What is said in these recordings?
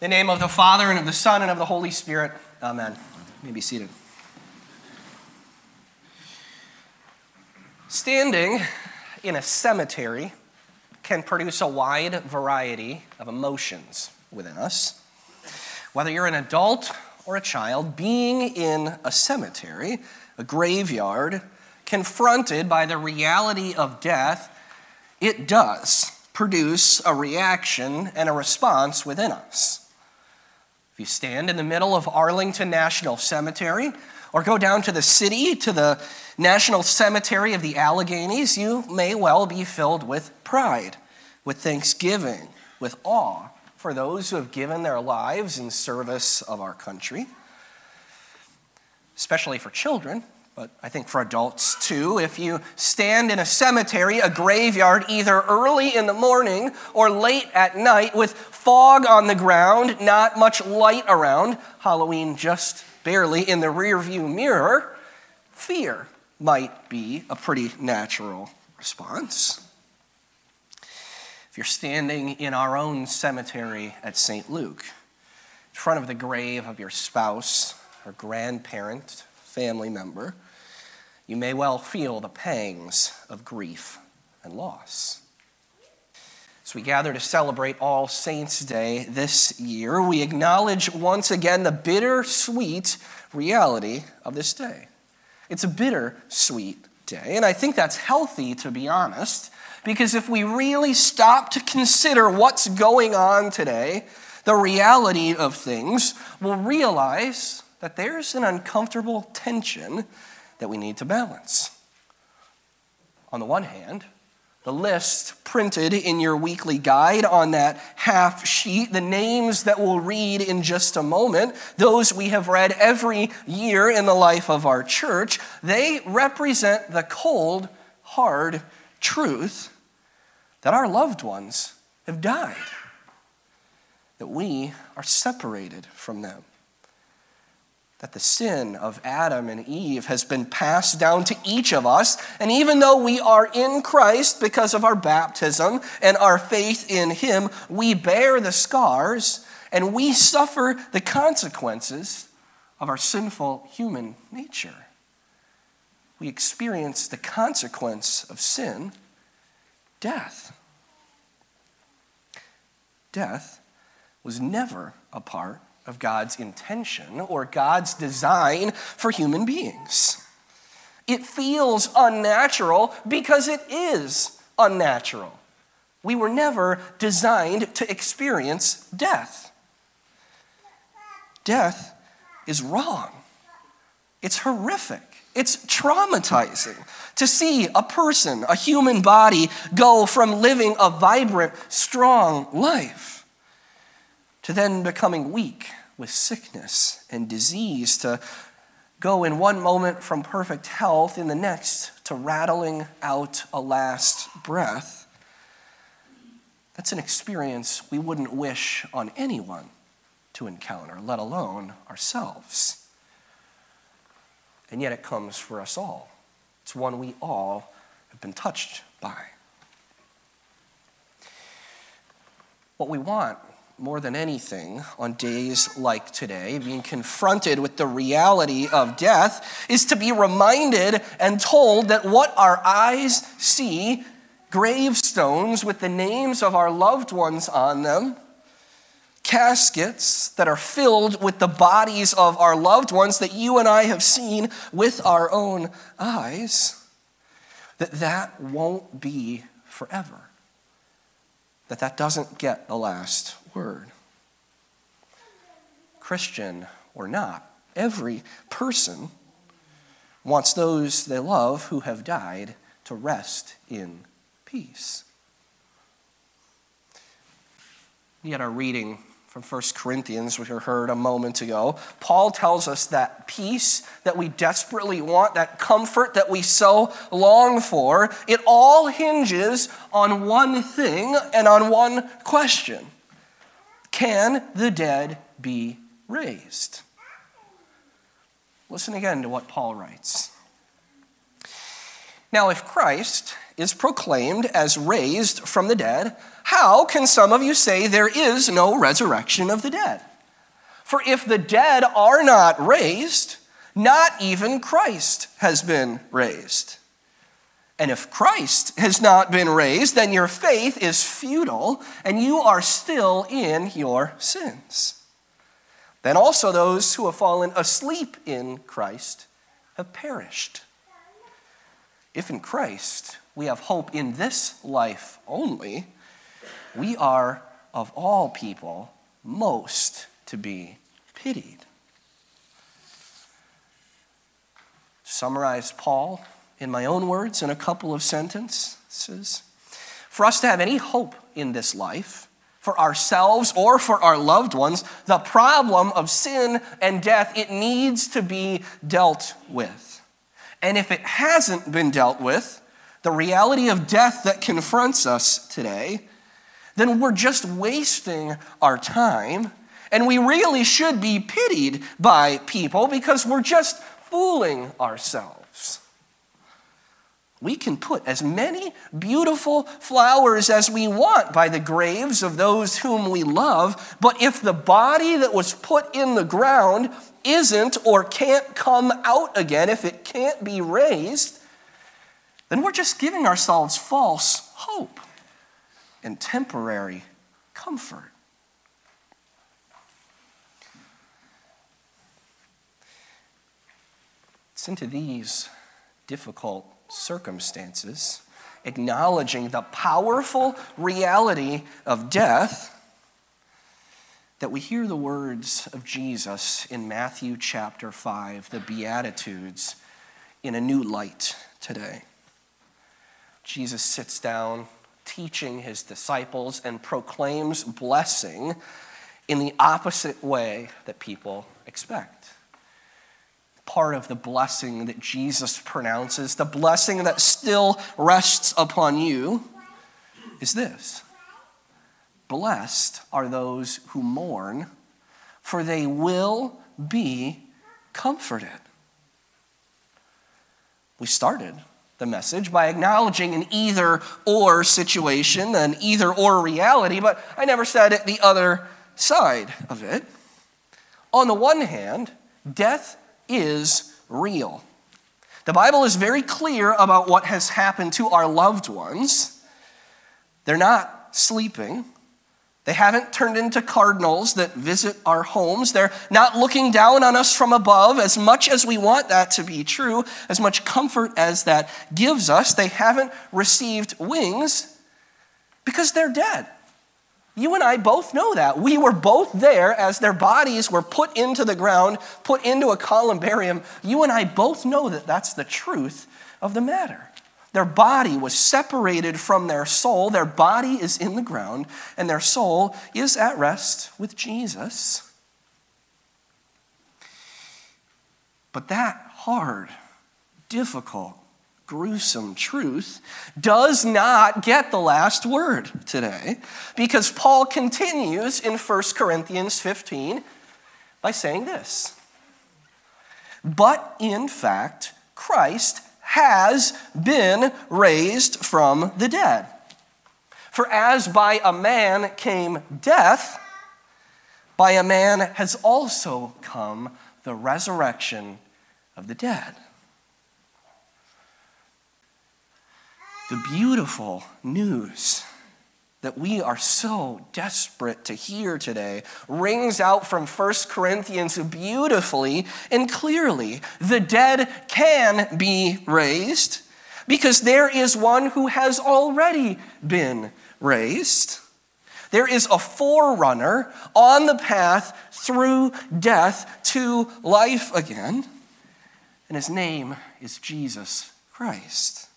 The name of the Father, and of the Son, and of the Holy Spirit. Amen. You may be seated. Standing in a cemetery can produce a wide variety of emotions within us. Whether you're an adult or a child, being in a cemetery, a graveyard, confronted by the reality of death, it does produce a reaction and a response within us. If you stand in the middle of Arlington National Cemetery, or go down to the city, to the National Cemetery of the Alleghenies, you may well be filled with pride, with thanksgiving, with awe for those who have given their lives in service of our country, especially for children but I think for adults too, if you stand in a cemetery, a graveyard, either early in the morning or late at night with fog on the ground, not much light around, Halloween just barely in the rearview mirror, fear might be a pretty natural response. If you're standing in our own cemetery at St. Luke, in front of the grave of your spouse or grandparent, family member, you may well feel the pangs of grief and loss. As we gather to celebrate All Saints' Day this year, we acknowledge once again the bitter-sweet reality of this day. It's a bitter-sweet day, and I think that's healthy, to be honest, because if we really stop to consider what's going on today, the reality of things, we'll realize that there's an uncomfortable tension that we need to balance. On the one hand, the list printed in your weekly guide on that half sheet, the names that we'll read in just a moment, those we have read every year in the life of our church, they represent the cold, hard truth that our loved ones have died, that we are separated from them that the sin of Adam and Eve has been passed down to each of us. And even though we are in Christ because of our baptism and our faith in Him, we bear the scars and we suffer the consequences of our sinful human nature. We experience the consequence of sin death. Death was never a part of God's intention or God's design for human beings. It feels unnatural because it is unnatural. We were never designed to experience death. Death is wrong. It's horrific. It's traumatizing to see a person, a human body, go from living a vibrant, strong life to then becoming weak with sickness and disease, to go in one moment from perfect health, in the next to rattling out a last breath. That's an experience we wouldn't wish on anyone to encounter, let alone ourselves. And yet it comes for us all. It's one we all have been touched by. What we want more than anything on days like today, being confronted with the reality of death, is to be reminded and told that what our eyes see, gravestones with the names of our loved ones on them, caskets that are filled with the bodies of our loved ones that you and I have seen with our own eyes, that that won't be forever. That that doesn't get the last word. Christian or not, every person wants those they love who have died to rest in peace. Yet, our reading from 1 Corinthians, which we heard a moment ago, Paul tells us that peace that we desperately want, that comfort that we so long for, it all hinges on one thing and on one question can the dead be raised? Listen again to what Paul writes. Now, if Christ is proclaimed as raised from the dead, how can some of you say there is no resurrection of the dead? For if the dead are not raised, not even Christ has been raised. And if Christ has not been raised, then your faith is futile and you are still in your sins. Then also those who have fallen asleep in Christ have perished. If in Christ we have hope in this life only, we are of all people most to be pitied. Summarize Paul in my own words in a couple of sentences. For us to have any hope in this life, for ourselves or for our loved ones, the problem of sin and death, it needs to be dealt with. And if it hasn't been dealt with, the reality of death that confronts us today, then we're just wasting our time. And we really should be pitied by people because we're just fooling ourselves. We can put as many beautiful flowers as we want by the graves of those whom we love, but if the body that was put in the ground isn't or can't come out again, if it can't be raised, then we're just giving ourselves false hope and temporary comfort. It's into these difficult circumstances, acknowledging the powerful reality of death, that we hear the words of Jesus in Matthew chapter 5, the Beatitudes, in a new light today. Jesus sits down teaching his disciples and proclaims blessing in the opposite way that people expect part of the blessing that Jesus pronounces, the blessing that still rests upon you, is this Blessed are those who mourn, for they will be comforted. We started the message by acknowledging an either or situation, an either or reality, but I never said it the other side of it. On the one hand, death is real. The Bible is very clear about what has happened to our loved ones. They're not sleeping. They haven't turned into cardinals that visit our homes. They're not looking down on us from above as much as we want that to be true, as much comfort as that gives us. They haven't received wings because they're dead. You and I both know that. We were both there as their bodies were put into the ground, put into a columbarium. You and I both know that that's the truth of the matter. Their body was separated from their soul. Their body is in the ground, and their soul is at rest with Jesus. But that hard, difficult, gruesome truth does not get the last word today because Paul continues in 1 Corinthians 15 by saying this. But in fact, Christ has been raised from the dead. For as by a man came death, by a man has also come the resurrection of the dead. The beautiful news that we are so desperate to hear today rings out from 1 Corinthians beautifully and clearly. The dead can be raised because there is one who has already been raised. There is a forerunner on the path through death to life again, and his name is Jesus Christ.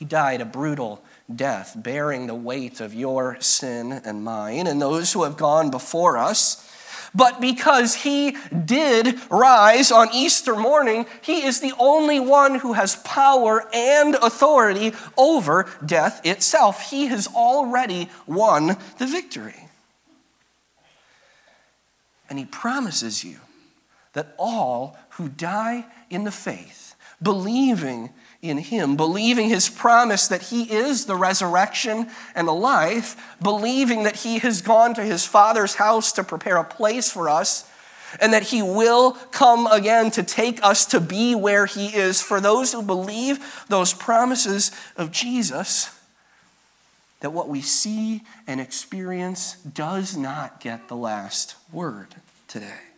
He died a brutal death, bearing the weight of your sin and mine and those who have gone before us. But because he did rise on Easter morning, he is the only one who has power and authority over death itself. He has already won the victory. And he promises you that all who die in the faith believing in him, believing his promise that he is the resurrection and the life, believing that he has gone to his father's house to prepare a place for us, and that he will come again to take us to be where he is. For those who believe those promises of Jesus, that what we see and experience does not get the last word today.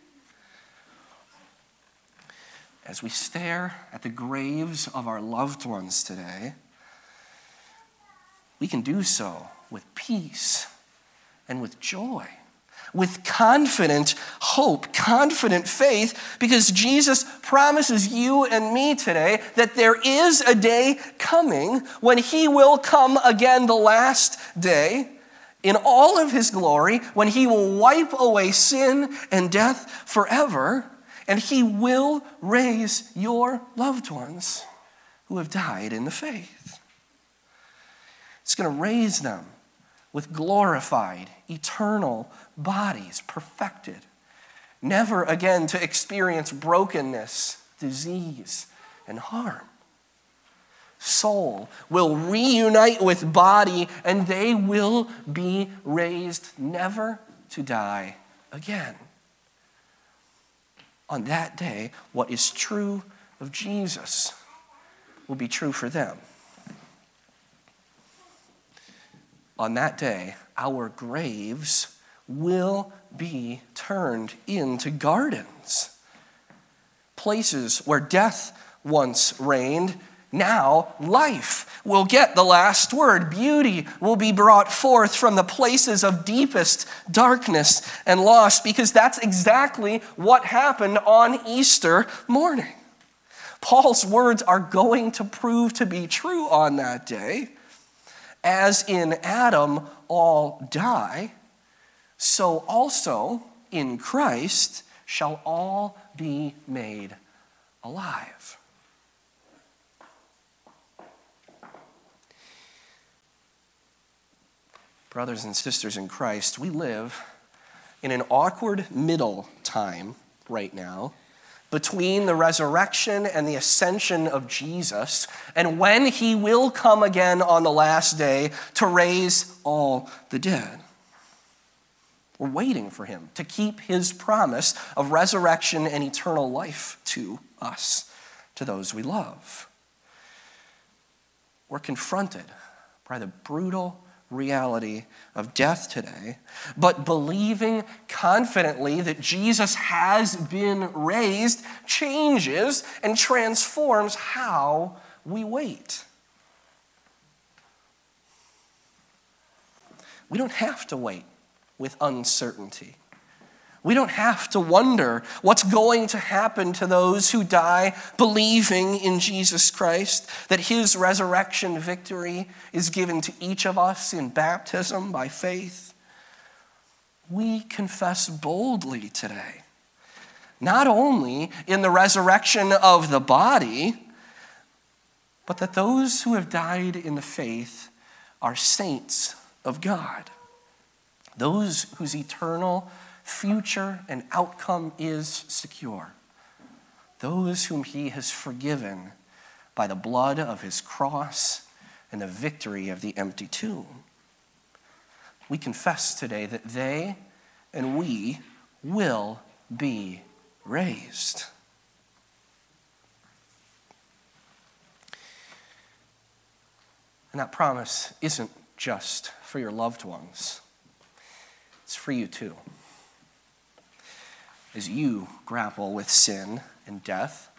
As we stare at the graves of our loved ones today, we can do so with peace and with joy with confident hope, confident faith, because Jesus promises you and me today that there is a day coming when He will come again, the last day, in all of His glory, when He will wipe away sin and death forever, and He will raise your loved ones who have died in the faith. It's going to raise them with glorified, eternal bodies, perfected, never again to experience brokenness, disease, and harm. Soul will reunite with body, and they will be raised never to die again. On that day, what is true of Jesus will be true for them. on that day, our graves will be turned into gardens. Places where death once reigned, now life will get the last word. Beauty will be brought forth from the places of deepest darkness and loss, because that's exactly what happened on Easter morning. Paul's words are going to prove to be true on that day. As in Adam all die, so also in Christ shall all be made alive. Brothers and sisters in Christ, we live in an awkward middle time right now between the resurrection and the ascension of Jesus, and when he will come again on the last day to raise all the dead. We're waiting for him to keep his promise of resurrection and eternal life to us, to those we love. We're confronted by the brutal reality of death today, but believing confidently that Jesus has been raised changes and transforms how we wait. We don't have to wait with uncertainty. We don't have to wonder what's going to happen to those who die believing in Jesus Christ, that his resurrection victory is given to each of us in baptism by faith. We confess boldly today, not only in the resurrection of the body, but that those who have died in the faith are saints of God, those whose eternal future and outcome is secure. Those whom he has forgiven by the blood of his cross and the victory of the empty tomb. We confess today that they and we will be raised. And that promise isn't just for your loved ones, it's for you too as you grapple with sin and death,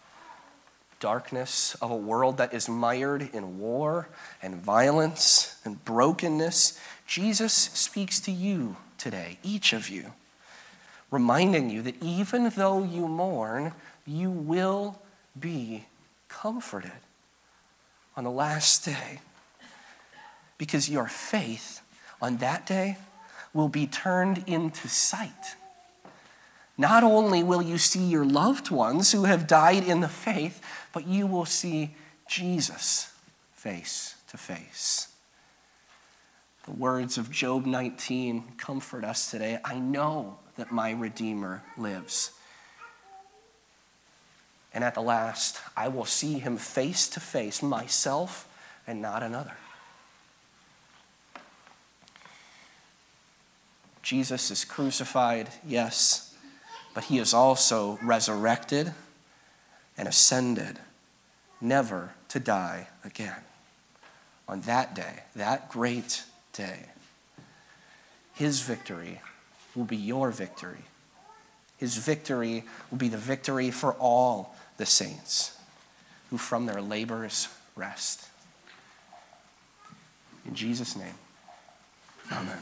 darkness of a world that is mired in war and violence and brokenness, Jesus speaks to you today, each of you, reminding you that even though you mourn, you will be comforted on the last day because your faith on that day will be turned into sight not only will you see your loved ones who have died in the faith, but you will see Jesus face to face. The words of Job 19 comfort us today. I know that my Redeemer lives, And at the last, I will see him face to face, myself and not another. Jesus is crucified, yes, but he is also resurrected and ascended, never to die again. On that day, that great day, his victory will be your victory. His victory will be the victory for all the saints who from their labors rest. In Jesus' name, amen.